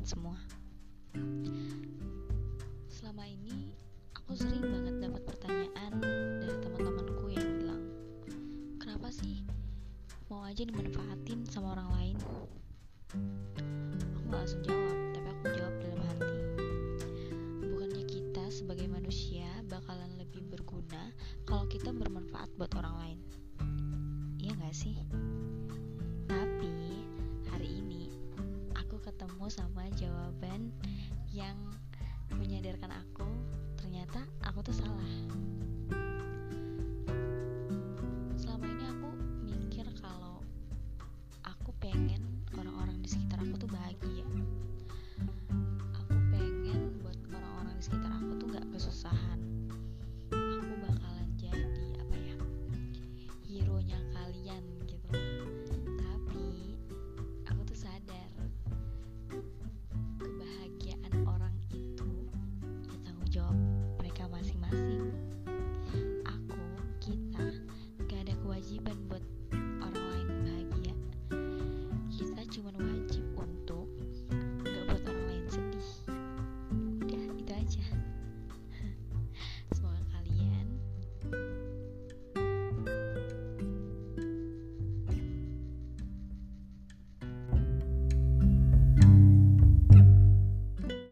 kalian semua. Selama ini aku sering banget dapat pertanyaan dari teman-temanku yang bilang, "Kenapa sih mau aja dimanfaatin sama orang lain?" Aku gak langsung jawab, tapi aku jawab dalam hati. Bukannya kita sebagai manusia bakalan lebih berguna kalau kita bermanfaat buat orang lain? Iya gak sih? ketemu sama jawaban yang menyadarkan aku ternyata aku tuh salah. Selama ini aku mikir kalau aku pengen orang-orang di sekitar aku tuh bahagia. Aku pengen buat orang-orang di sekitar aku tuh gak kesusahan.